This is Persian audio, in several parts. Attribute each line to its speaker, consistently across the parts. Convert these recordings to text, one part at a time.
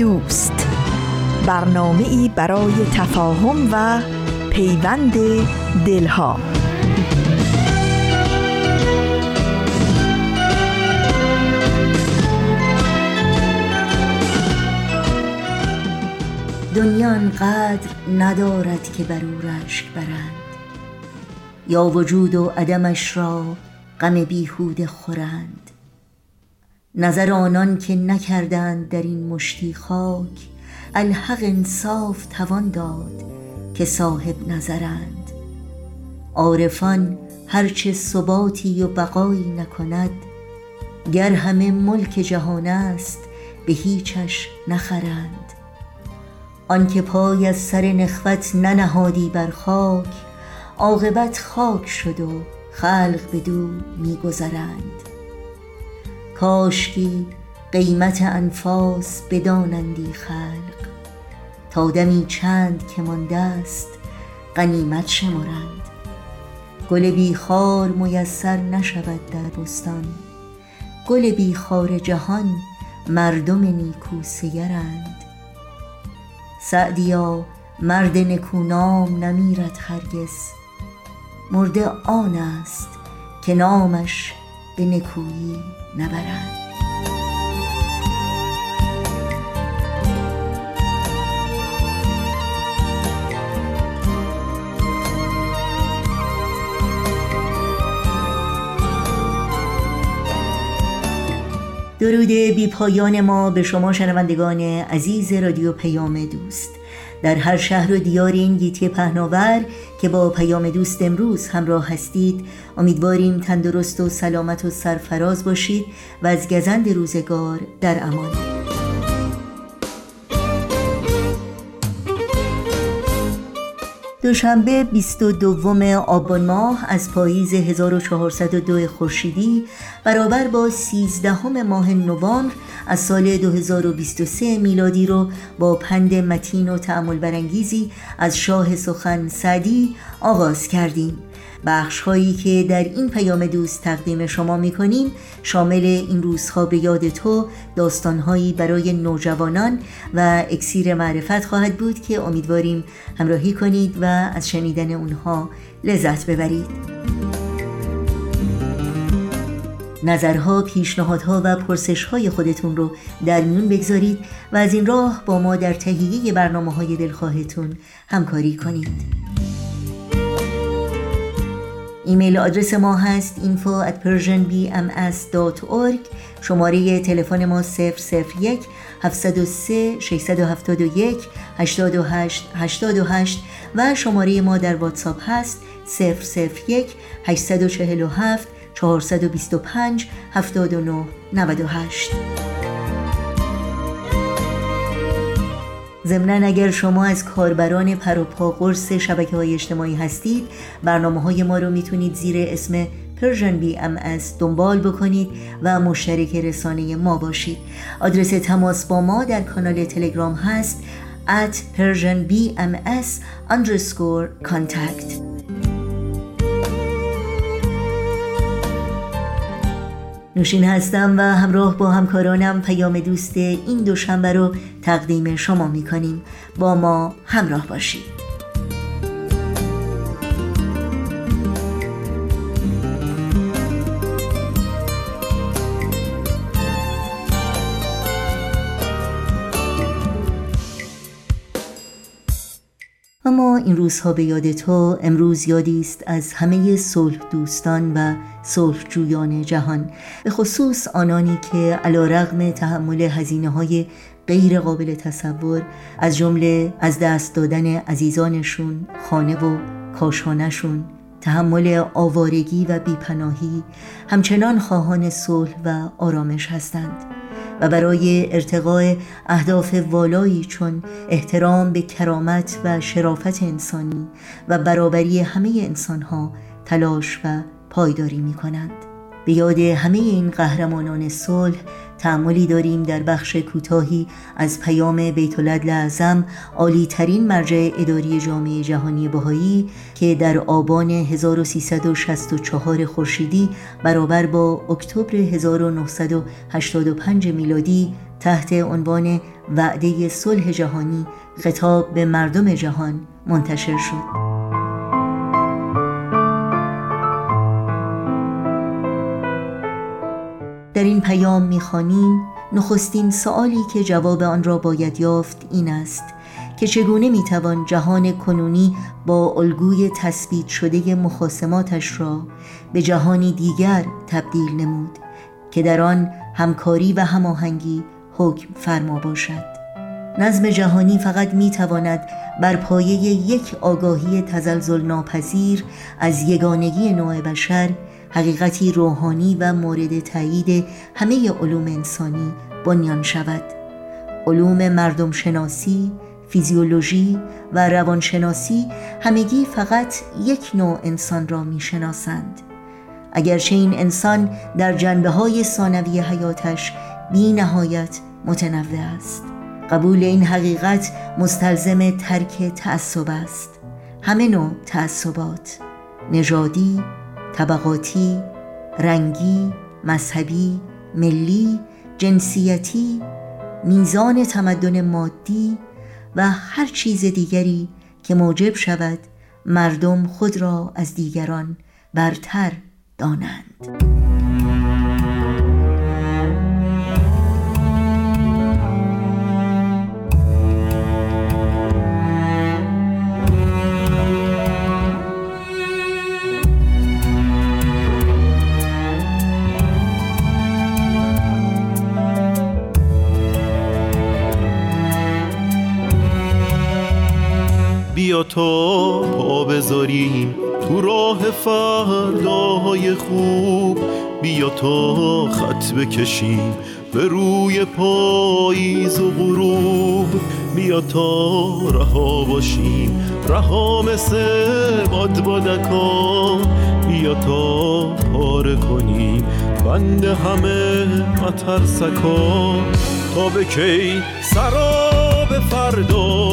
Speaker 1: دوست. برنامه ای برای تفاهم و پیوند دلها.
Speaker 2: دنیا انقدر ندارد که بر او رشک برند. یا وجود و عدمش را غم بیهوده خورند. نظر آنان که نکردند در این مشتی خاک الحق انصاف توان داد که صاحب نظرند. عارفان هرچه ثباتی و بقایی نکند گر همه ملک جهان است به هیچش نخرند. آنکه پای از سر نخوت ننهادی بر خاک عاقبت خاک شد و خلق بدو میگذرند. کاشکی قیمت انفاس بدانندی خلق. تا دمی چند که مانده است غنیمت شمرند. گل بیخار میسر نشود در بستان. گل بیخار جهان مردم نیکو سیرند. سعدیا مرد نکونام نمیرد هرگز. مرده آن است که نامش به نکویی نبرند درود بی پایان ما به شما شنوندگان عزیز رادیو پیام دوست. در هر شهر و دیار این گیتی پهناور که با پیام دوست امروز همراه هستید امیدواریم تندرست و سلامت و سرفراز باشید و از گزند روزگار در امان. دوشنبه 22 آبان ماه از پاییز 1402 خورشیدی برابر با 13 ماه نوامبر از سال 2023 میلادی رو با پند متین و تعمل برانگیزی از شاه سخن سعدی آغاز کردیم. بخش هایی که در این پیام دوست تقدیم شما می کنیم شامل این روزها به یاد تو داستان هایی برای نوجوانان و اکسیر معرفت خواهد بود که امیدواریم همراهی کنید و از شنیدن اونها لذت ببرید. نظرها، پیشنهادها و پرسشهای خودتون رو در میون بگذارید و از این راه با ما در تهیه برنامه های دلخواهتون همکاری کنید. ایمیل آدرس ما هست info at persianbms.org شماره تلفن ما 001 703 671 828 828 و شماره ما در واتساپ هست 001 847 425 79 98 ضمنا اگر شما از کاربران پروپا قرص شبکه های اجتماعی هستید برنامه های ما رو می‌تونید زیر اسم پرژن از دنبال بکنید و مشترک رسانه ما باشید. آدرس تماس با ما در کانال تلگرام هست at persianbms underscore contact. نوشین هستم و همراه با همکارانم پیام دوست این دوشنبه رو تقدیم شما می کنیم با ما همراه باشید. اما این روزها به یاد تو امروز یادی است از همه صلح دوستان و صلح جویان جهان. به خصوص آنانی که علا رغم تحمل هزینه های غیر قابل تصور از جمله از دست دادن عزیزانشون خانه و کاشانشون تحمل آوارگی و بیپناهی همچنان خواهان صلح و آرامش هستند. و برای ارتقاء اهداف والایی چون احترام به کرامت و شرافت انسانی و برابری همه انسانها تلاش و پایداری می کنند. به یاد همه این قهرمانان صلح تعملی داریم در بخش کوتاهی از پیام بیت العدل عالی ترین مرجع اداری جامعه جهانی بهایی که در آبان 1364 خورشیدی برابر با اکتبر 1985 میلادی تحت عنوان وعده صلح جهانی خطاب به مردم جهان منتشر شد. در این پیام می‌خوانیم نخستین سوالی که جواب آن را باید یافت این است که چگونه می‌توان جهان کنونی با الگوی تثبیت شده مخاسماتش را به جهانی دیگر تبدیل نمود که در آن همکاری و هماهنگی حکم فرما باشد. نظم جهانی فقط می‌تواند بر پایه یک آگاهی تزلزل ناپذیر از یگانگی نوع بشر حقیقتی روحانی و مورد تایید همه علوم انسانی بنیان شود. علوم مردم شناسی، فیزیولوژی و روانشناسی همگی فقط یک نوع انسان را می شناسند اگرچه این انسان در جنبه های ثانوی حیاتش بی نهایت متنوع است. قبول این حقیقت مستلزم ترک تعصب است. همه نوع تعصبات نژادی طبقاتی، رنگی، مذهبی، ملی، جنسیتی، میزان تمدن مادی و هر چیز دیگری که موجب شود مردم خود را از دیگران برتر دانند.
Speaker 3: تا پا بذاریم تو راه فرداهای خوب. بیا تا خط بکشیم به روی پاییز و غروب. بیا تا رها باشیم رها مثل باد بادکا بیا تا پاره کنیم بند همه مترسکا تا به کی؟ سراب فردا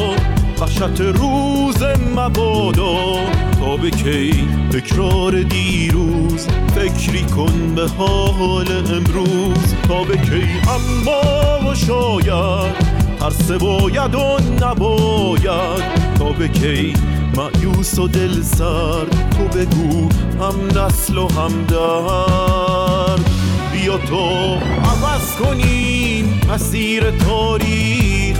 Speaker 3: وحشت روز مبادا تا به کی تکرار دیروز فکری کن به حال امروز تا به کی اما و شاید هر باید و نباید تا به کی معیوس و دل سرد تو بگو هم نسل و هم درد بیا تو عوض کنیم مسیر تاریخ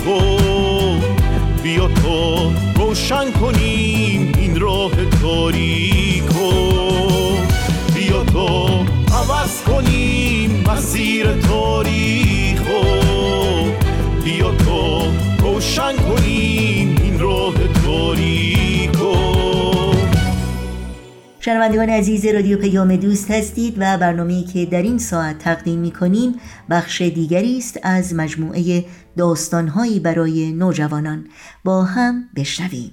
Speaker 3: بیا تو روشن کنیم این راه تاریکو
Speaker 2: شنوندگان عزیز رادیو پیام دوست هستید و برنامه‌ای که در این ساعت تقدیم می‌کنیم بخش دیگری است از مجموعه داستانهایی برای نوجوانان. با هم بشنویم.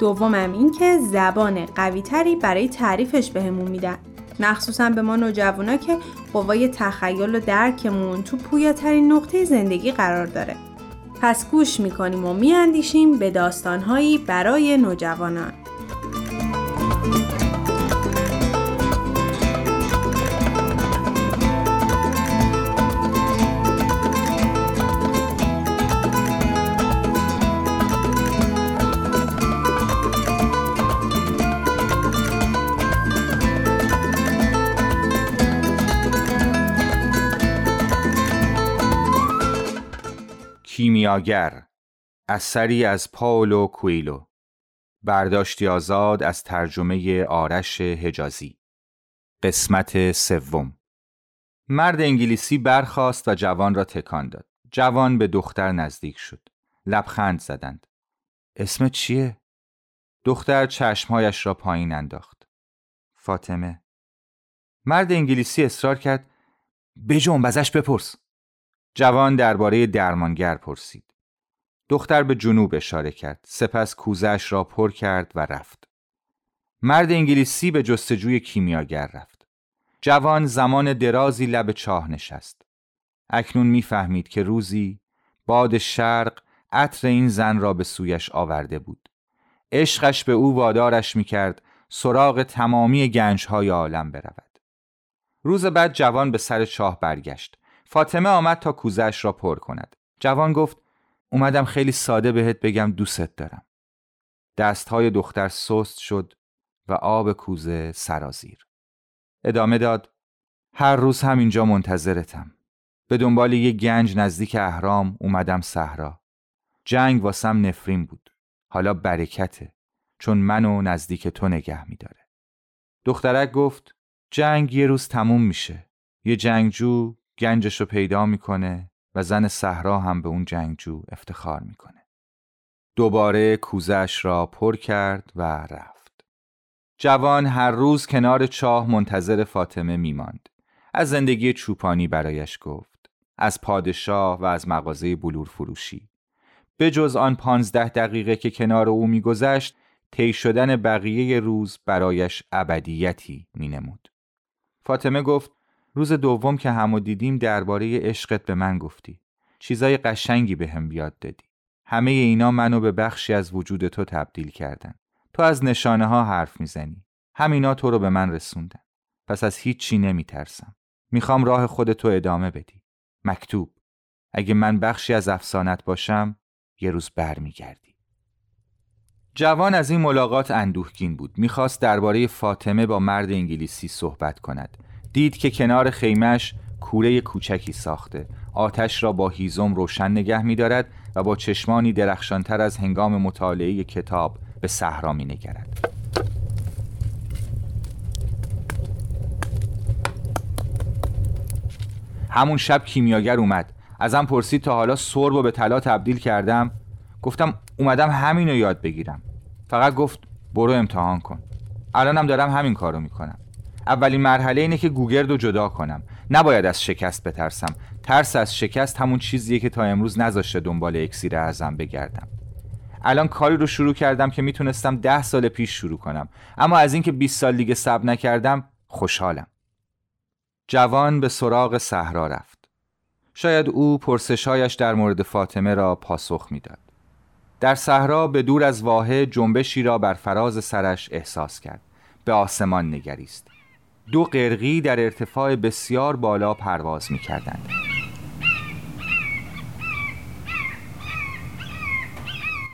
Speaker 4: دومم اینکه زبان قویتری برای تعریفش بهمون میدن. مخصوصا به ما نوجوانا که قوای تخیل و درکمون تو پویاترین نقطه زندگی قرار داره. پس گوش می‌کنیم و میاندیشیم به داستانهایی برای نوجوانان.
Speaker 5: کیمیاگر اثری از پاولو کویلو. برداشتی آزاد از ترجمه آرش حجازی. قسمت سوم. مرد انگلیسی برخاست و جوان را تکان داد. جوان به دختر نزدیک شد. لبخند زدند. اسم چیه؟ دختر چشمهایش را پایین انداخت. فاطمه. مرد انگلیسی اصرار کرد. بجنب ازش بپرس. جوان درباره درمانگر پرسید. دختر به جنوب اشاره کرد. سپس کوزش را پر کرد و رفت. مرد انگلیسی به جستجوی کیمیاگر رفت. جوان زمان درازی لب چاه نشست. اکنون می‌فهمید که روزی باد شرق عطر این زن را به سویش آورده بود. عشقش به او وادارش می‌کرد سراغ تمامی گنجهای عالم برود. روز بعد جوان به سر چاه برگشت. فاطمه آمد تا کوزش را پر کند. جوان گفت اومدم خیلی ساده بهت بگم دوست دارم. دستهای دختر سست شد و آب کوزه سرازیر. ادامه داد هر روز همینجا منتظرتم. به دنبال یه گنج نزدیک اهرام اومدم صحرا. جنگ واسم نفرین بود. حالا برکته چون منو نزدیک تو نگه میداره. دخترک گفت جنگ یه روز تموم میشه. یه جنگجو گنجشو پیدا می‌کنه و زن صحرا هم به اون جنگجو افتخار می‌کنه. دوباره کوزش را پر کرد و رفت. جوان هر روز کنار چاه منتظر فاطمه میماند. از زندگی چوپانی برایش گفت. از پادشاه و از مغازه بلور فروشی به جز آن پانزده دقیقه که کنار او میگذشت طی شدن بقیه روز برایش ابدیتی مینمود. فاطمه گفت روز دوم که همو دیدیم درباره عشقت به من گفتی. چیزای قشنگی به هم بیاد دادی. همه اینا منو به بخشی از وجود تو تبدیل کردن. تو از نشانه ها حرف می‌زنی. همینا تو رو به من رسوندن. پس از هیچ چی نمیترسم. می‌خوام راه خودتو ادامه بدی. مکتوب. اگه من بخشی از افسانت باشم یه روز برمیگردی. جوان از این ملاقات اندوهگین بود. می‌خواست درباره فاطمه با مرد انگلیسی صحبت کند. دید که کنار خیمش کوره کوچکی ساخته. آتش را با هیزم روشن نگه میدارد و با چشمانی درخشانتر از هنگام مطالعه کتاب به صحرا می نگرد. همون شب کیمیاگر اومد. ازم پرسید تا حالا سرب به طلا تبدیل کردم. گفتم اومدم همین رو یاد بگیرم. فقط گفت برو امتحان کن. الانم دارم همین کارو می‌کنم. اولین مرحله اینه که گوگرد رو جدا کنم نباید از شکست بترسم ترس از شکست همون چیزیه که تا امروز نذاشته دنبال اکسیر اعظم بگردم الان کاری رو شروع کردم که می‌تونستم ده سال پیش شروع کنم اما از اینکه 20 سال دیگه صبر نکردم خوشحالم جوان به سراغ صحرا رفت شاید او پرسشهایش در مورد فاطمه را پاسخ می‌داد. در صحرا به دور از واحه جنبشی را بر فراز سرش احساس کرد. به آسمان نگریست. دو قرقی در ارتفاع بسیار بالا پرواز می کردند.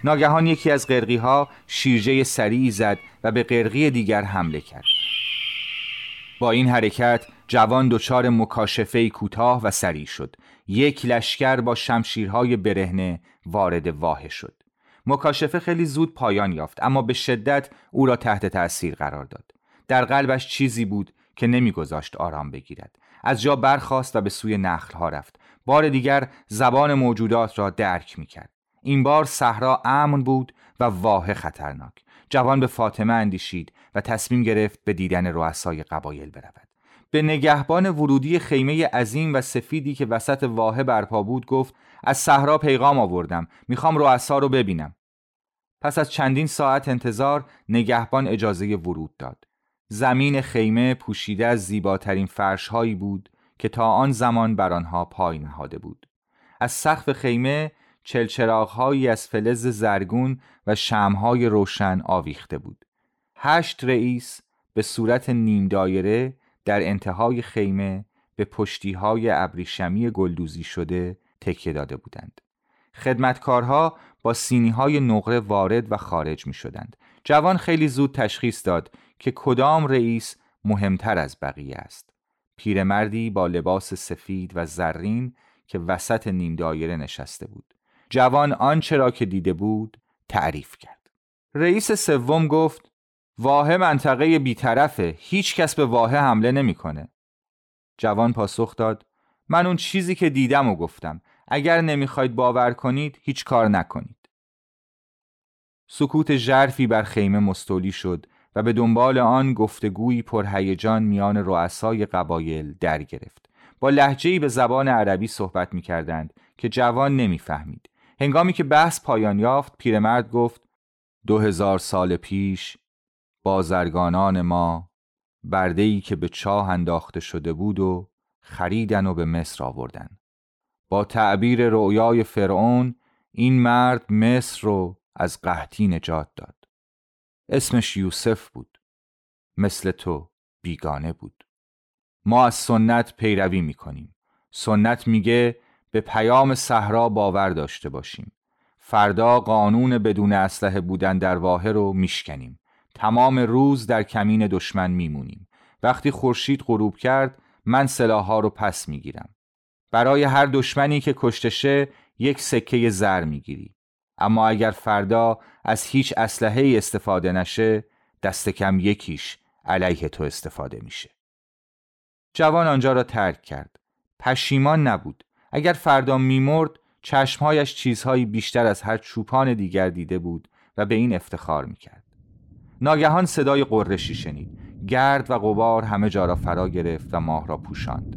Speaker 5: ناگهان یکی از قرقی ها شیرجه سریعی زد و به قرقی دیگر حمله کرد. با این حرکت جوان دچار مکاشفه کوتاه و سریع شد یک لشکر با شمشیرهای برهنه وارد واحه شد مکاشفه خیلی زود پایان یافت اما به شدت او را تحت تأثیر قرار داد در قلبش چیزی بود که نمیگذاشت آرام بگیرد. از جا برخاست و به سوی نخلها رفت. بار دیگر زبان موجودات را درک می‌کرد. این بار صحرا امن بود و واه خطرناک. جوان به فاطمه اندیشید و تصمیم گرفت به دیدن رؤسای قبایل برود. به نگهبان ورودی خیمه عظیم و سفیدی که وسط واحه برپا بود گفت از صحرا پیغام آوردم. می‌خوام رؤسا رو ببینم. پس از چندین ساعت انتظار نگهبان اجازه ورود داد. زمین خیمه پوشیده از زیباترین فرشهایی بود که تا آن زمان بر آنها پای نهاده بود از سقف خیمه چلچراغهایی از فلز زرگون و شمهای روشن آویخته بود هشت رئیس به صورت نیم دایره در انتهای خیمه به پشتیهای ابریشمی گلدوزی شده تکیه داده بودند. خدمتکارها با سینی های نقره وارد و خارج می شدند. جوان خیلی زود تشخیص داد که کدام رئیس مهمتر از بقیه است. پیرمردی با لباس سفید و زرین که وسط نیم دایره نشسته بود. جوان آنچه را که دیده بود تعریف کرد رئیس سوم گفت واحه منطقه بیطرفه هیچ کس به واحه حمله نمی‌کنه. جوان پاسخ داد من اون چیزی که دیدم و گفتم اگر نمی‌خواید باور کنید هیچ کار نکنید سکوت ژرفی بر خیمه مستولی شد و به دنبال آن گفتگویی پرهیجان میان رؤسای قبایل در گرفت. با لحجه‌ای به زبان عربی صحبت می‌کردند که جوان نمی‌فهمید. هنگامی که بحث پایان یافت پیرمرد گفت دو هزار سال پیش بازرگانان ما بردهی که به چاه انداخته شده بود و خریدن و به مصر آوردن. با تعبیر رؤیای فرعون این مرد مصر رو از قحطی نجات داد. اسمش یوسف بود. مثل تو بیگانه بود. ما از سنت پیروی می‌کنیم. سنت میگه به پیام صحرا باور داشته باشیم. فردا قانون بدون اسلحه بودن در واحه رو میشکنیم. تمام روز در کمین دشمن میمونیم. وقتی خورشید غروب کرد من سلاحها رو پس می‌گیرم. برای هر دشمنی که کشتشه یک سکه زر می‌گیری. اما اگر فردا از هیچ اسلحه استفاده نشه دست کم یکیش علیه تو استفاده میشه. جوان آنجا را ترک کرد. پشیمان نبود. اگر فردا میمرد چشمهایش چیزهایی بیشتر از هر چوپان دیگر دیده بود و به این افتخار می‌کرد. ناگهان صدای قرشی شنید. گرد و غبار همه جا را فرا گرفت و ماه را پوشاند.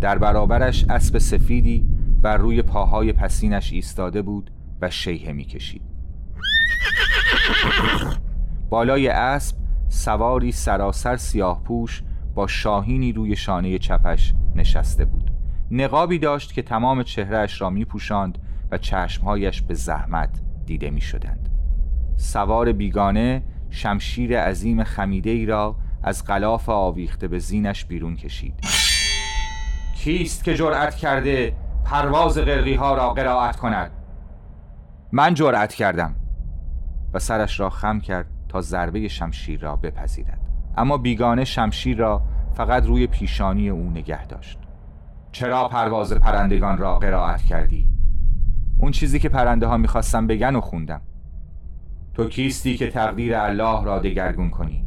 Speaker 5: در برابرش اسب سفیدی بر روی پاهای پسینش ایستاده بود و شیهه می‌کشید. بالای اسب سواری سراسر سیاه پوش با شاهینی روی شانه چپش نشسته بود. نقابی داشت که تمام چهرهش را می پوشاند و چشمهایش به زحمت دیده می شدند سوار بیگانه شمشیر عظیم خمیده ای را از غلاف آویخته به زینش بیرون کشید. کیست که جرأت کرده پرواز غرقی ها را قرائت کند. من جرأت کردم و سرش را خم کرد تا ضربه شمشیر را بپذیرد. اما بیگانه شمشیر را فقط روی پیشانی او نگه داشت. چرا پرواز پرندگان را قرائت کردی؟ اون چیزی که پرنده ها می‌خواستم بگن و خوندم. تو کیستی که تقدیر الله را دگرگون کنی؟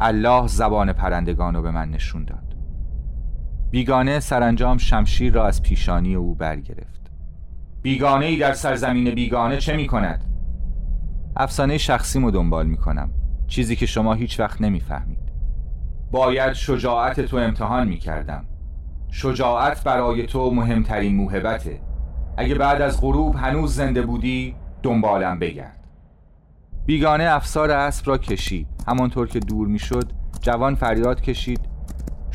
Speaker 5: الله زبان پرندگان رو به من نشون داد. بیگانه سرانجام شمشیر را از پیشانی او برگرفت. بیگانه ای در سرزمین بیگانه چه می کند؟ افسانه شخصیمو دنبال می کنم چیزی که شما هیچ وقت نمی‌فهمید. باید شجاعت تو امتحان می کردم شجاعت برای تو مهمترین موهبته. اگه بعد از غروب هنوز زنده بودی دنبالم بگرد. بیگانه افسار اسب را کشید. همانطور که دور می‌شد جوان فریاد کشید.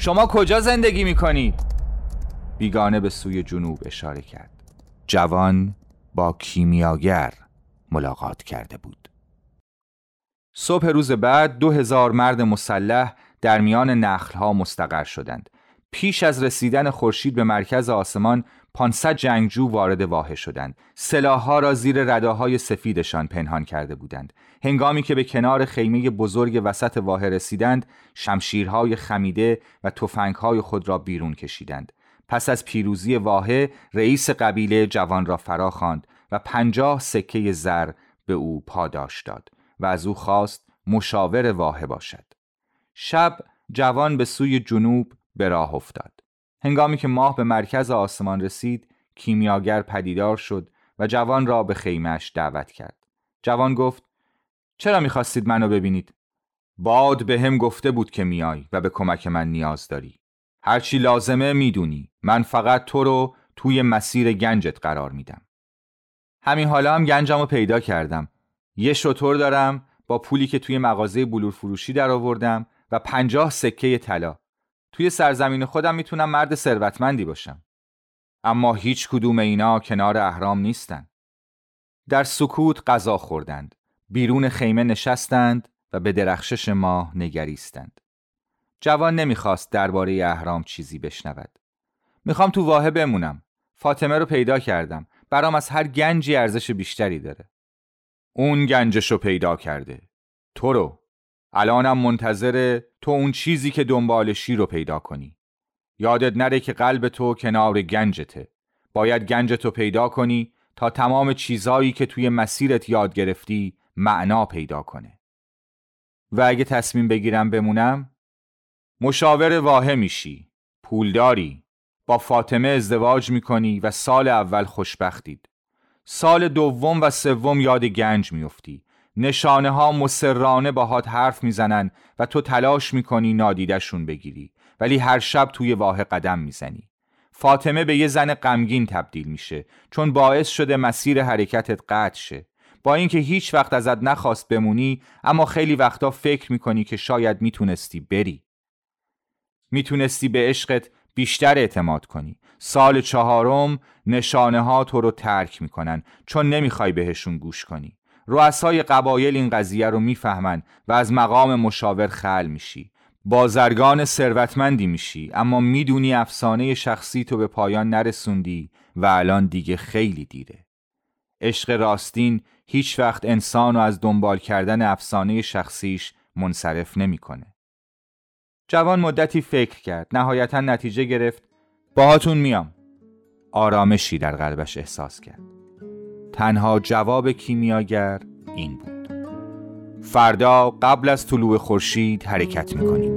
Speaker 5: شما کجا زندگی می کنید؟ بیگانه به سوی جنوب اشاره کرد. جوان با کیمیاگر ملاقات کرده بود. صبح روز بعد دو هزار مرد مسلح در میان نخلها مستقر شدند. پیش از رسیدن خورشید به مرکز آسمان 500 جنگجو وارد واحه شدند. سلاحها را زیر رداهای سفیدشان پنهان کرده بودند. هنگامی که به کنار خیمه بزرگ وسط واحه رسیدند شمشیرهای خمیده و تفنگهای خود را بیرون کشیدند. پس از پیروزی واحه رئیس قبیله جوان را فرا خواند و پنجاه سکه زر به او پاداش داد و از او خواست مشاور واحه باشد. شب جوان به سوی جنوب به راه افتاد. هنگامی که ماه به مرکز آسمان رسید کیمیاگر پدیدار شد و جوان را به خیمش دعوت کرد. جوان گفت چرا می‌خواستید منو ببینید؟ باد به هم گفته بود که میای و به کمک من نیاز داری. هرچی لازمه می‌دونی. من فقط تو رو توی مسیر گنجت قرار میدم. همین حالا هم گنجم رو پیدا کردم. یه شطور دارم با پولی که توی مغازه بلور فروشی در آوردم و پنجاه سکه طلا. توی سرزمین خودم می‌تونم مرد ثروتمندی باشم. اما هیچ کدوم اینا کنار اهرام نیستن. در سکوت غذا خوردند بیرون خیمه نشستند و به درخشش ماه نگریستند. جوان نمی‌خواست درباره اهرام چیزی بشنود. می‌خوام تو واحه بمونم. فاطمه رو پیدا کردم. برام از هر گنجی ارزش بیشتری داره. اون گنجش رو پیدا کرده. تو رو. الانم منتظر تو اون چیزی که دنبالشی رو پیدا کنی. یادت نره که قلب تو کنار گنجته. باید گنج تو پیدا کنی تا تمام چیزهایی که توی مسیرت یاد گرفتی معنا پیدا کنه. و اگه تصمیم بگیرم بمونم مشاور واحه میشی پولداری. با فاطمه ازدواج می‌کنی و سال اول خوشبختید. سال دوم و سوم یاد گنج میفتی نشانه ها مسررانه باهات حرف می‌زنن و تو تلاش می‌کنی نادیدشون بگیری. ولی هر شب توی واه قدم می‌زنی. فاطمه به یه زن غمگین تبدیل میشه چون باعث شده مسیر حرکتت قطع شه. با اینکه هیچ وقت ازت نخواست بمونی اما خیلی وقتا فکر می‌کنی که شاید می‌تونستی بری. می‌تونستی به عشقت بیشتر اعتماد کنی. سال چهارم نشانه ها تو رو ترک می‌کنن چون نمی‌خوای بهشون گوش کنی. رؤسای قبایل این قضیه رو می‌فهمن و از مقام مشاور خل میشی. بازرگان ثروتمندی میشی. اما می‌دونی افسانه شخصی تو به پایان نرسوندی و الان دیگه خیلی دیره. عشق راستین هیچ وقت انسان رو از دنبال کردن افسانه شخصیش منصرف نمی‌کنه. جوان مدتی فکر کرد. نهایتا نتیجه گرفت. باهاتون میام. آرامشی در قلبش احساس کرد. تنها جواب کیمیاگر این بود. فردا قبل از طلوع خورشید حرکت می‌کنیم.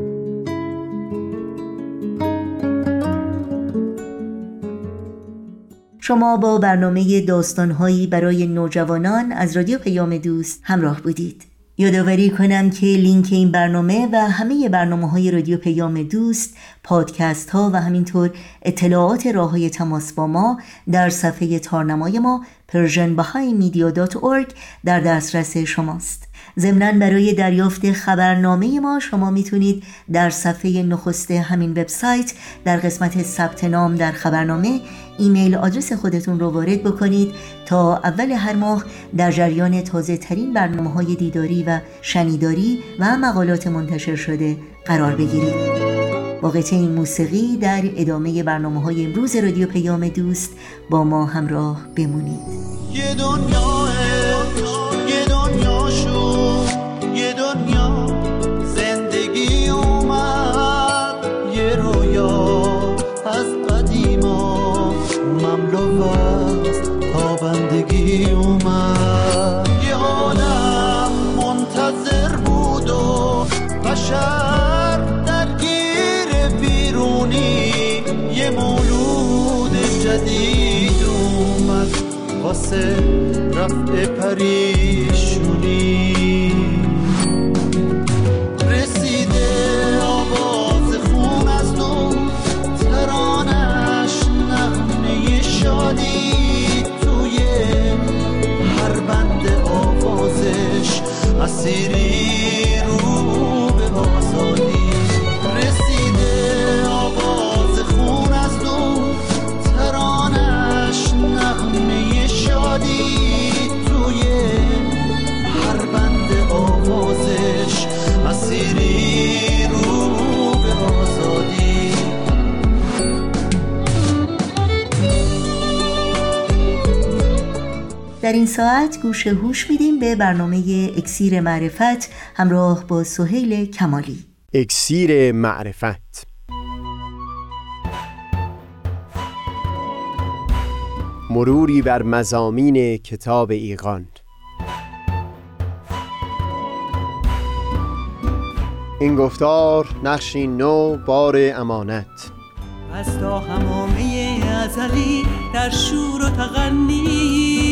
Speaker 2: شما با برنامه داستانهایی برای نوجوانان از رادیو پیام دوست همراه بودید. یادآوری کنم که لینک این برنامه و همه برنامه های رادیو پیام دوست پادکست ها و همینطور اطلاعات راه های تماس با ما در صفحه تارنمای ما persianbahaimedia.org در دسترس شماست. ضمنا برای دریافت خبرنامه ما شما می‌تونید در صفحه نخست همین وبسایت در قسمت ثبت نام در خبرنامه ایمیل آدرس خودتون رو وارد بکنید تا اول هر ماه در جریان تازه ترین برنامه های دیداری و شنیداری و مقالات منتشر شده قرار بگیرید. با این موسیقی در ادامه برنامه های امروز رادیو پیام دوست با ما همراه بمونید.
Speaker 6: یه دنیا یه دنیا واسه رفع پریشونی. رسیده آواز خون از دو ترانش نغمه شادی. توی هر بند آوازش اسیری
Speaker 2: در این ساعت گوش هوش میدیم به برنامه اکسیر معرفت همراه با سهیل کمالی.
Speaker 7: اکسیر معرفت. مروری بر مزامین کتاب ایقان این گفتار نقشی نو بار امانت.
Speaker 8: از تا همامه ازلی در شور و تغنیست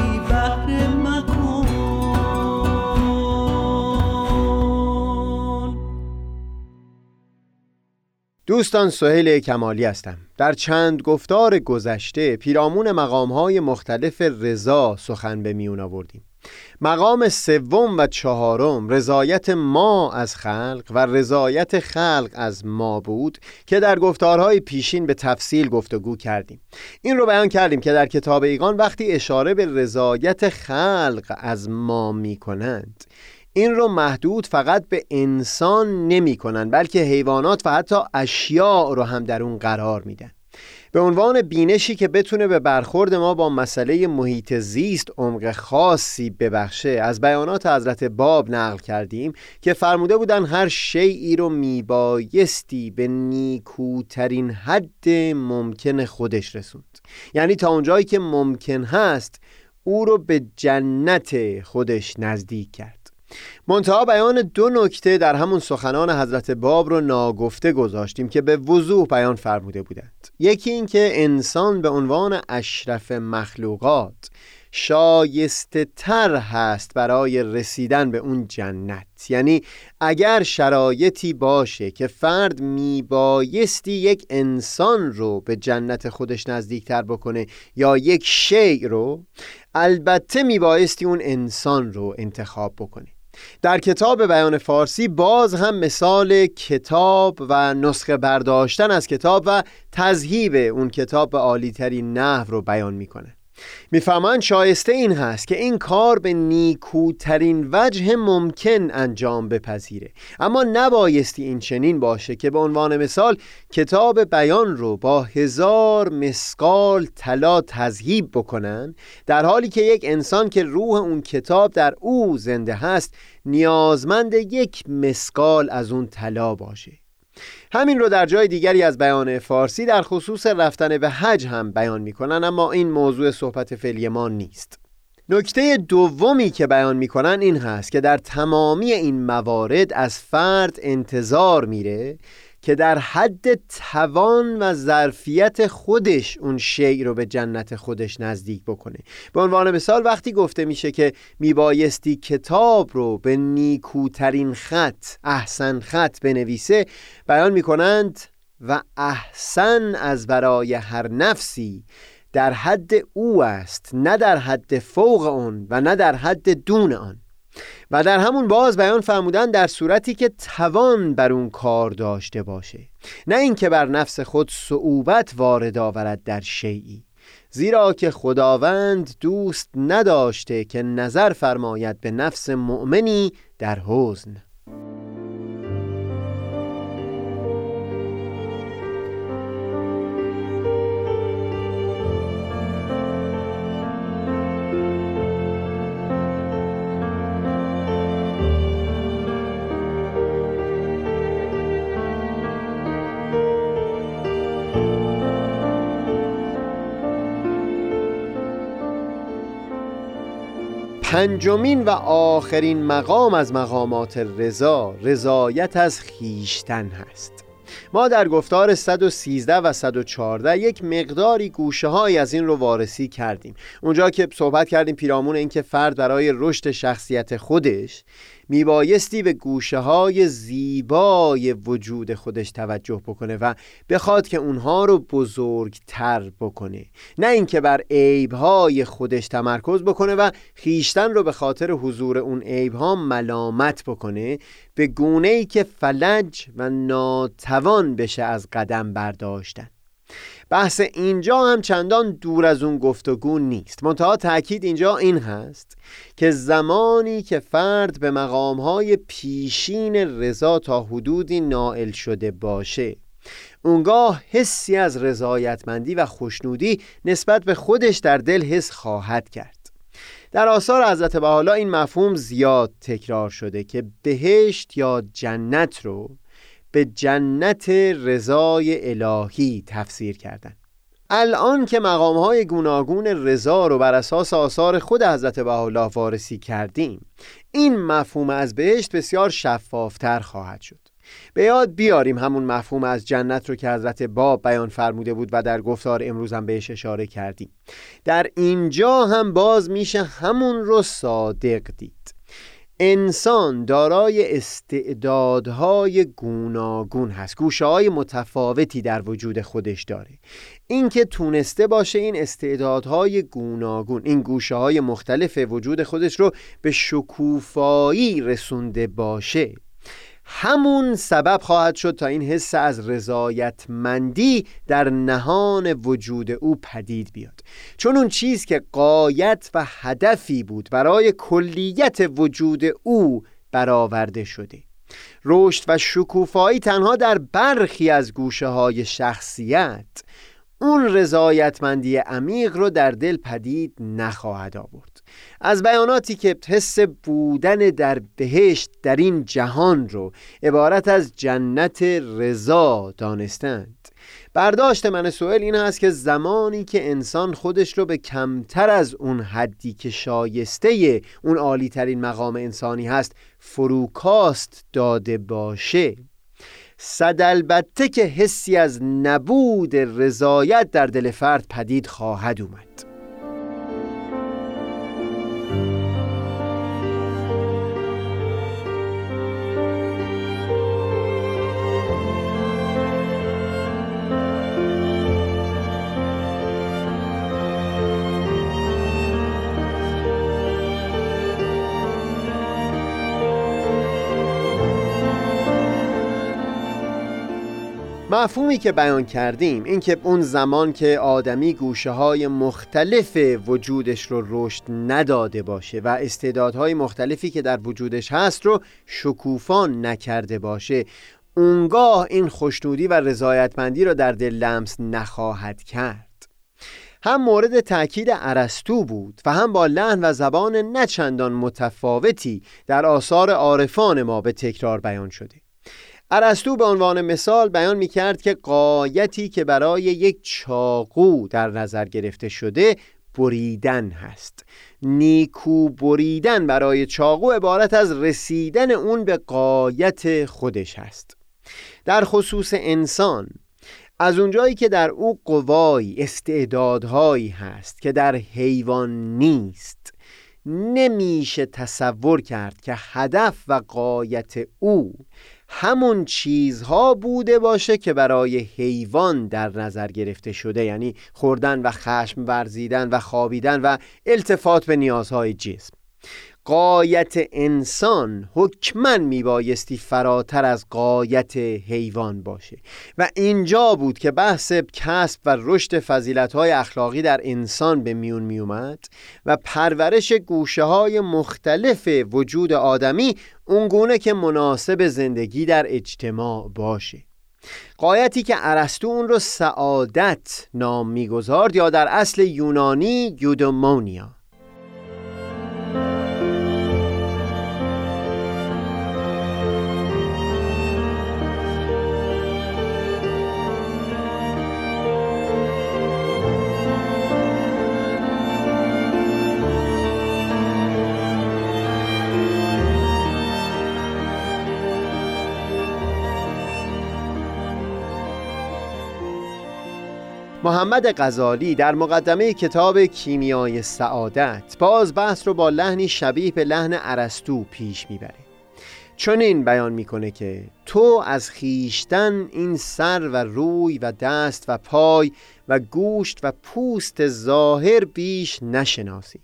Speaker 7: دوستان سهیل کمالی هستم. در چند گفتار گذشته پیرامون مقامهای مختلف رضا سخن به میون آوردیم. مقام سوم و چهارم رضایت ما از خلق و رضایت خلق از ما بود که در گفتارهای پیشین به تفصیل گفتگو کردیم. این رو بیان کردیم که در کتاب ایقان وقتی اشاره به رضایت خلق از ما می کنند این رو محدود فقط به انسان نمی کنند بلکه حیوانات و حتی اشیاء رو هم در اون قرار میدن. به عنوان بینشی که بتونه به برخورد ما با مسئله محیط زیست عمق خاصی ببخشه از بیانات حضرت باب نقل کردیم که فرموده بودن هر شیعی رو میبایستی به نیکوترین حد ممکن خودش رسوند. یعنی تا اونجایی که ممکن هست او رو به جنت خودش نزدیک کرد. منتها بیان دو نکته در همون سخنان حضرت باب رو ناگفته گذاشتیم که به وضوح بیان فرموده بودند. یکی این که انسان به عنوان اشرف مخلوقات شایسته تر هست برای رسیدن به اون جنت. یعنی اگر شرایطی باشه که فرد میبایستی یک انسان رو به جنت خودش نزدیکتر بکنه یا یک شیع رو البته میبایستی اون انسان رو انتخاب بکنه. در کتاب بیان فارسی باز هم مثال کتاب و نسخه برداشتن از کتاب و تذهیب اون کتاب به عالیترین نحو رو بیان می‌کنه. می‌فهمند شایسته این هست که این کار به نیکوترین وجه ممکن انجام بپذیره. اما نبایستی این چنین باشه که به عنوان مثال کتاب بیان رو با هزار مسقال طلا تذهیب بکنن در حالی که یک انسان که روح اون کتاب در او زنده هست نیازمند یک مسقال از اون طلا باشه. همین رو در جای دیگری از بیان فارسی در خصوص رفتن به حج هم بیان می‌کنن اما این موضوع صحبت فعلی ما نیست. نکته دومی که بیان می‌کنن این هست که در تمامی این موارد از فرد انتظار میره که در حد توان و ظرفیت خودش اون شیع رو به جنت خودش نزدیک بکنه. به عنوان مثال وقتی گفته میشه که میبایستی کتاب رو به نیکوترین خط احسن خط بنویسه بیان می‌کنند و احسن از برای هر نفسی در حد او است نه در حد فوق اون و نه در حد دون آن. و در همون باز بیان فرمودن در صورتی که توان بر اون کار داشته باشه. نه اینکه بر نفس خود صعوبت وارد آورد در شیعی. زیرا که خداوند دوست نداشته که نظر فرماید به نفس مؤمنی در حزن. پنجمین و آخرین مقام از مقامات رضا رضایت از خیشتن هست. ما در گفتار 113 و 114 یک مقداری گوشه های از این رو وارسی کردیم. اونجا که صحبت کردیم پیرامون اینکه فرد برای رشد شخصیت خودش میبایستی به گوشه های زیبای وجود خودش توجه بکنه و بخواد که اونها رو بزرگتر بکنه. نه اینکه بر عیبهای خودش تمرکز بکنه و خیشتن رو به خاطر حضور اون عیبها ملامت بکنه به گونه ای که فلج و ناتوان بشه از قدم برداشتن. بحث اینجا هم چندان دور از اون گفتگو نیست. منتها تاکید اینجا این هست که زمانی که فرد به مقامهای پیشین رضا تا حدودی نائل شده باشه اونگاه حسی از رضایتمندی و خوشنودی نسبت به خودش در دل حس خواهد کرد. در آثار حضرت بحالا این مفهوم زیاد تکرار شده که بهشت یا جنت رو به جنت رضای الهی تفسیر کردن. الان که مقام های گوناگون رضا رو بر اساس آثار خود حضرت بهاءالله وارسی کردیم این مفهوم از بهشت بسیار شفافتر خواهد شد. به یاد بیاریم همون مفهوم از جنت رو که حضرت باب بیان فرموده بود و در گفتار امروز هم بهش اشاره کردیم. در اینجا هم باز میشه همون رو صادق دید. انسان دارای استعدادهای گوناگون هست گوشه های متفاوتی در وجود خودش داره. اینکه تونسته باشه این استعدادهای گوناگون این گوشه های مختلف وجود خودش رو به شکوفایی رسونده باشه. همون سبب خواهد شد تا این حس از رضایتمندی در نهان وجود او پدید بیاد. چون اون چیز که قایت و هدفی بود برای کلیت وجود او برآورده شده. رشد و شکوفایی تنها در برخی از گوشه های شخصیت اون رضایتمندی عمیق رو در دل پدید نخواهد آورد. از بیاناتی که حس بودن در بهشت در این جهان رو عبارت از جنت رضا دانستند. برداشت من سوال این هست که زمانی که انسان خودش رو به کمتر از اون حدی که شایسته اون عالی ترین مقام انسانی هست فروکاست داده باشه. صد البته که حسی از نبود رضایت در دل فرد پدید خواهد اومد. مفهومی که بیان کردیم اینکه اون زمان که آدمی گوشه های مختلف وجودش رو رشد نداده باشه و استعدادهای مختلفی که در وجودش هست رو شکوفان نکرده باشه اونگاه این خوشنودی و رضایتمندی رو در دل لمس نخواهد کرد. هم مورد تأکید ارسطو بود و هم با لحن و زبان نچندان متفاوتی در آثار عارفان ما به تکرار بیان شده. ارسطو به عنوان مثال بیان می کرد که قایتی که برای یک چاقو در نظر گرفته شده بریدن هست. نیکو بریدن برای چاقو عبارت از رسیدن اون به قایت خودش هست. در خصوص انسان از اونجایی که در او قوایی استعدادهایی هست که در حیوان نیست نمیشه تصور کرد که هدف و قایت او همون چیزها بوده باشه که برای حیوان در نظر گرفته شده یعنی خوردن و خشم ورزیدن و خوابیدن و التفات به نیازهای جسم. قایت انسان حکما میبایستی فراتر از قایت حیوان باشه. و اینجا بود که بحث کسب و رشد فضیلتهای اخلاقی در انسان به میون میومد و پرورش گوشه های مختلف وجود آدمی اونگونه که مناسب زندگی در اجتماع باشه. قایتی که ارسطو اون رو سعادت نام می‌گذارد یا در اصل یونانی یودومونیا. محمد غزالی در مقدمه کتاب کیمیای سعادت باز بحث رو با لحنی شبیه به لحن ارسطو پیش می‌بره. چون این بیان می‌کنه که تو از خیشتن این سر و روی و دست و پای و گوشت و پوست ظاهر بیش نشناسی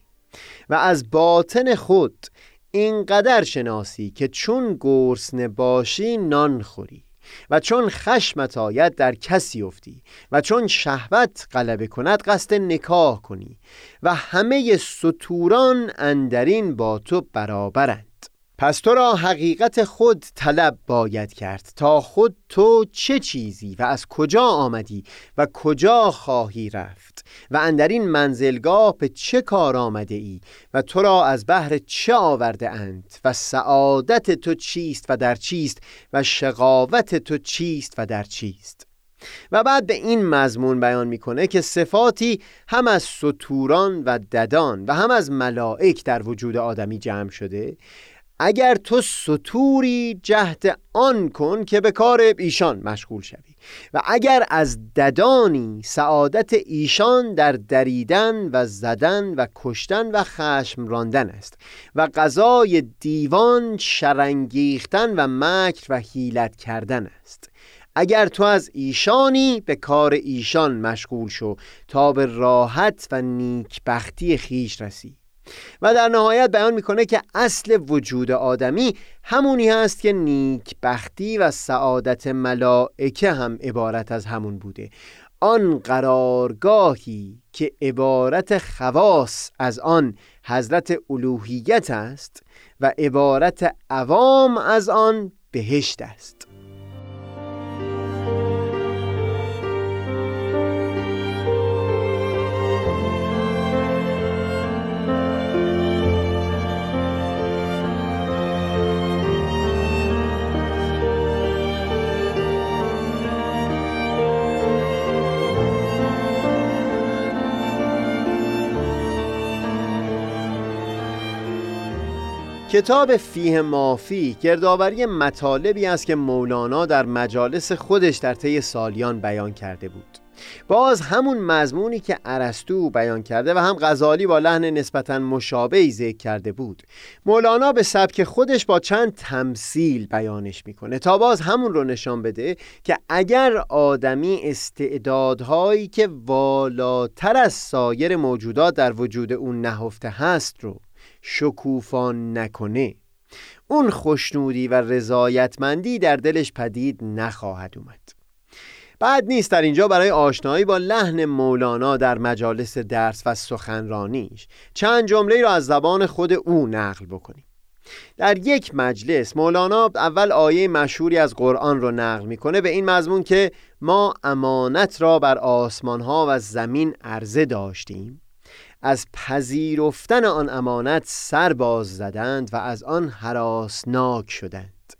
Speaker 7: و از باطن خود اینقدر شناسی که چون گرسنه باشی نان خوری. و چون خشمت آید در کسی افتی و چون شهوت غلبه کند قصد نکاح کنی و همه سطوران اندرین با تو برابرند. پس تو را حقیقت خود طلب باید کرد تا خود تو چه چیزی و از کجا آمدی و کجا خواهی رفت و اندر این منزلگاه به چه کار آمده ای و تو را از بحر چه آورده اند و سعادت تو چیست و در چیست و شقاوت تو چیست و در چیست؟ و بعد به این مضمون بیان می‌کنه که صفاتی هم از سطوران و ددان و هم از ملائک در وجود آدمی جمع شده اگر تو سطوری جهت آن کن که به کار ایشان مشغول شوی. و اگر از ددانی سعادت ایشان در دریدن و زدن و کشتن و خشم راندن است و غذای دیوان شرنگیختن و مکر و حیلت کردن است. اگر تو از ایشانی به کار ایشان مشغول شو تا به راحت و نیکبختی خیش رسی. و در نهایت بیان می‌کنه که اصل وجود آدمی همونی هست که نیکبختی و سعادت ملائکه هم عبارت از همون بوده. آن قرارگاهی که عبارت خواص از آن حضرت الوهیت است و عبارت عوام از آن بهشت است. کتاب فیه مافی گردآوری مطالبی است که مولانا در مجالس خودش در طی سالیان بیان کرده بود. باز همون مضمونی که ارسطو بیان کرده و هم غزالی با لحن نسبتا مشابهی ذکر کرده بود. مولانا به سبک خودش با چند تمثیل بیانش می‌کنه تا باز همون رو نشان بده که اگر آدمی استعدادهایی که والاتر از سایر موجودات در وجود اون نهفته هست رو شکوفان نکنه. اون خوشنودی و رضایتمندی در دلش پدید نخواهد اومد. بعد نیست در اینجا برای آشنایی با لحن مولانا در مجالس درس و سخنرانیش چند جمله را از زبان خود او نقل بکنیم. در یک مجلس مولانا اول آیه مشهوری از قرآن رو نقل می‌کنه به این مضمون که ما امانت را بر آسمان ها و زمین عرضه داشتیم. از پذیرفتن آن امانت سر باز زدند و از آن حراسناک شدند.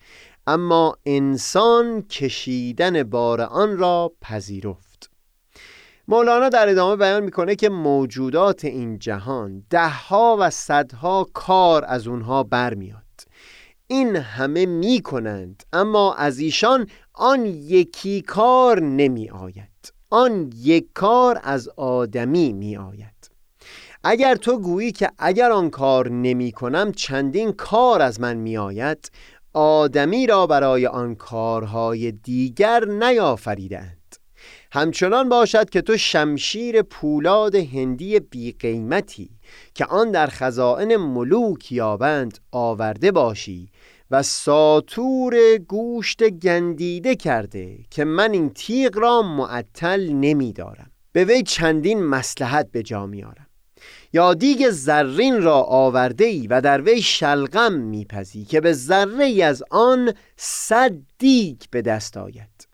Speaker 7: اما انسان کشیدن بار آن را پذیرفت. مولانا در ادامه بیان می‌کنه که موجودات این جهان دهها و صدها کار از اونها برمیاد. این همه می‌کنند اما از ایشان آن یکی کار نمی آید آن یک کار از آدمی می آید اگر تو گویی که اگر آن کار نمی کنم چندین کار از من می آید. آدمی را برای آن کارهای دیگر نیافریدند همچنان باشد که تو شمشیر پولاد هندی بی قیمتی که آن در خزائن ملوک یابند آورده باشی و ساتور گوشت گندیده کرده که من این تیغ را معطل نمی دارم. به وی چندین مسلحت به جا میارم یا دیگ زرین را آورده ای و در وی شلغم میپزی که به ذره ای از آن صد دیگ به دست آید.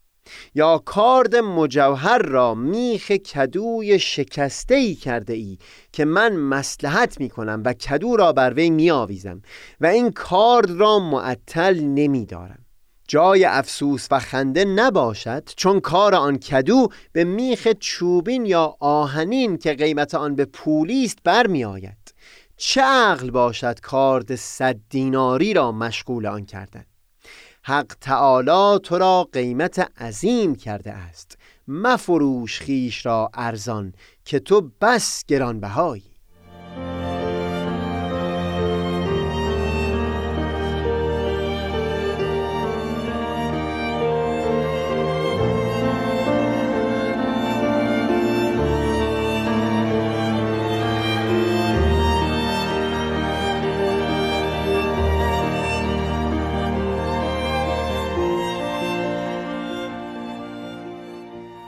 Speaker 7: یا کارد مجوهر را میخ کدوی شکسته ای کرده ای که من مسلحت می کنم و کدو را بر وی می آویزم و این کارد را معطل نمی دارم جای افسوس و خنده نباشد چون کار آن کدو به میخ چوبین یا آهنین که قیمت آن به پولی است برمی آید چه عقل باشد کارد صد دیناری را مشغول آن کردن؟ حق تعالی تو را قیمت عظیم کرده است. مفروش خیش را ارزان که تو بس گرانبهایی.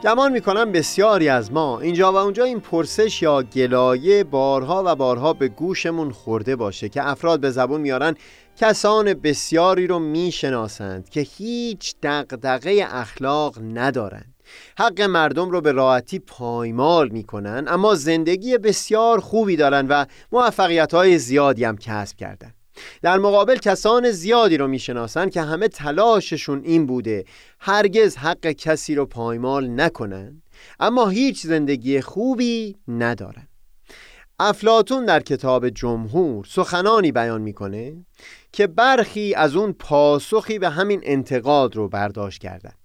Speaker 7: گمان می‌کنم بسیاری از ما اینجا و اونجا این پرسش یا گلایه بارها و بارها به گوشمون خورده باشه که افراد به زبون میارن کسان بسیاری رو می‌شناسند که هیچ دقدقه اخلاق ندارند. حق مردم رو به راحتی پایمال می‌کنن اما زندگی بسیار خوبی دارن و موفقیت های زیادی هم کسب کردن. در مقابل کسان زیادی رو می‌شناسن که همه تلاششون این بوده هرگز حق کسی رو پایمال نکنن اما هیچ زندگی خوبی ندارن افلاتون در کتاب جمهور سخنانی بیان می‌کنه که برخی از اون پاسخی به همین انتقاد رو برداشت کردند.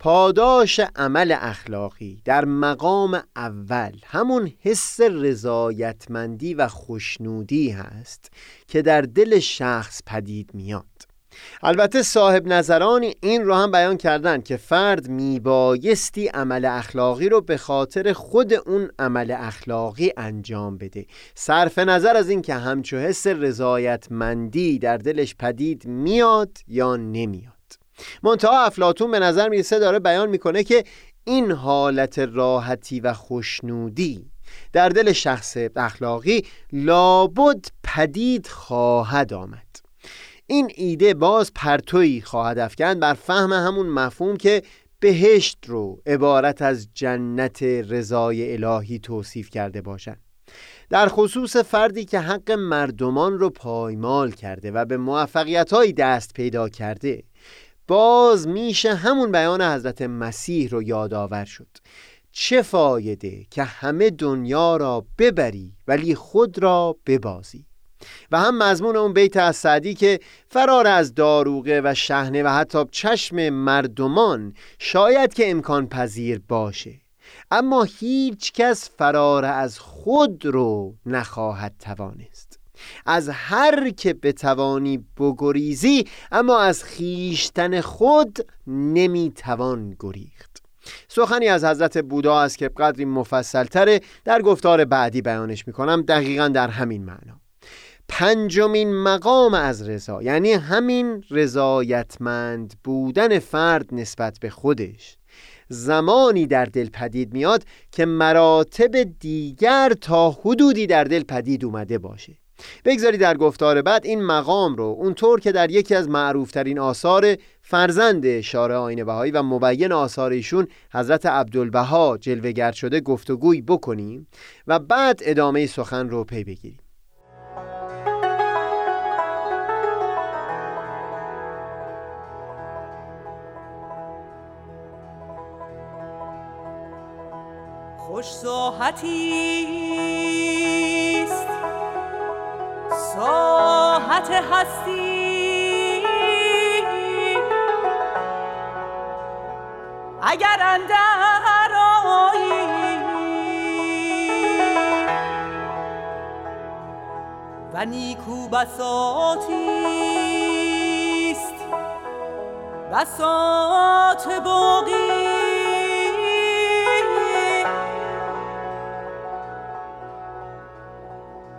Speaker 7: پاداش عمل اخلاقی در مقام اول همون حس رضایتمندی و خوشنودی هست که در دل شخص پدید میاد. البته صاحب نظران این رو هم بیان کردن که فرد میبایستی عمل اخلاقی رو به خاطر خود اون عمل اخلاقی انجام بده. صرف نظر از این که همچو حس رضایتمندی در دلش پدید میاد یا نمیاد. منتها افلاتون به نظر می‌رسه داره بیان می‌کنه که این حالت راحتی و خوشنودی در دل شخص اخلاقی لابد پدید خواهد آمد. این ایده باز پرتویی خواهد افکند بر فهم همون مفهوم که بهشت رو عبارت از جنت رضای الهی توصیف کرده باشند در خصوص فردی که حق مردمان رو پایمال کرده و به موفقیت دست پیدا کرده باز میشه همون بیان حضرت مسیح رو یادآور شد. چه فایده که همه دنیا را ببری ولی خود را ببازی؟ و هم مضمون اون بیت از سعدی که فرار از داروغه و شهنه و حتی چشم مردمان شاید که امکان پذیر باشه. اما هیچ کس فرار از خود رو نخواهد توانست. از هر که بتوانی بگریزی اما از خیشتن خود نمی‌توان گریخت. سخنی از حضرت بودا است که قدری مفصلتره در گفتار بعدی بیانش می‌کنم دقیقا در همین معنا. پنجمین مقام از رضا یعنی همین رضایتمند بودن فرد نسبت به خودش. زمانی در دل پدید میاد که مراتب دیگر تا حدودی در دل پدید اومده باشه. بگذارید در گفتار بعد این مقام رو اونطور که در یکی از معروفترین آثار فرزند شارع آین بهایی و مبین آثار ایشون حضرت عبدالبها جلوگر شده گفتگوی بکنیم و بعد ادامه سخن رو پی بگیریم.
Speaker 8: خوش است ساحت هستی. اگر اندر و نیکو بساتیست بسات باقی.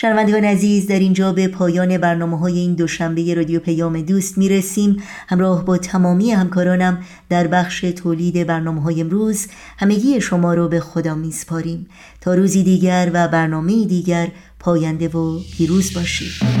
Speaker 2: شنوندگان عزیز در اینجا به پایان برنامه های این دوشنبه رادیو پیام دوست می‌رسیم. همراه با تمامی همکارانم در بخش تولید برنامه های امروز همگی شما رو به خدا میسپاریم. تا روزی دیگر و برنامه دیگر پاینده و پیروز باشید.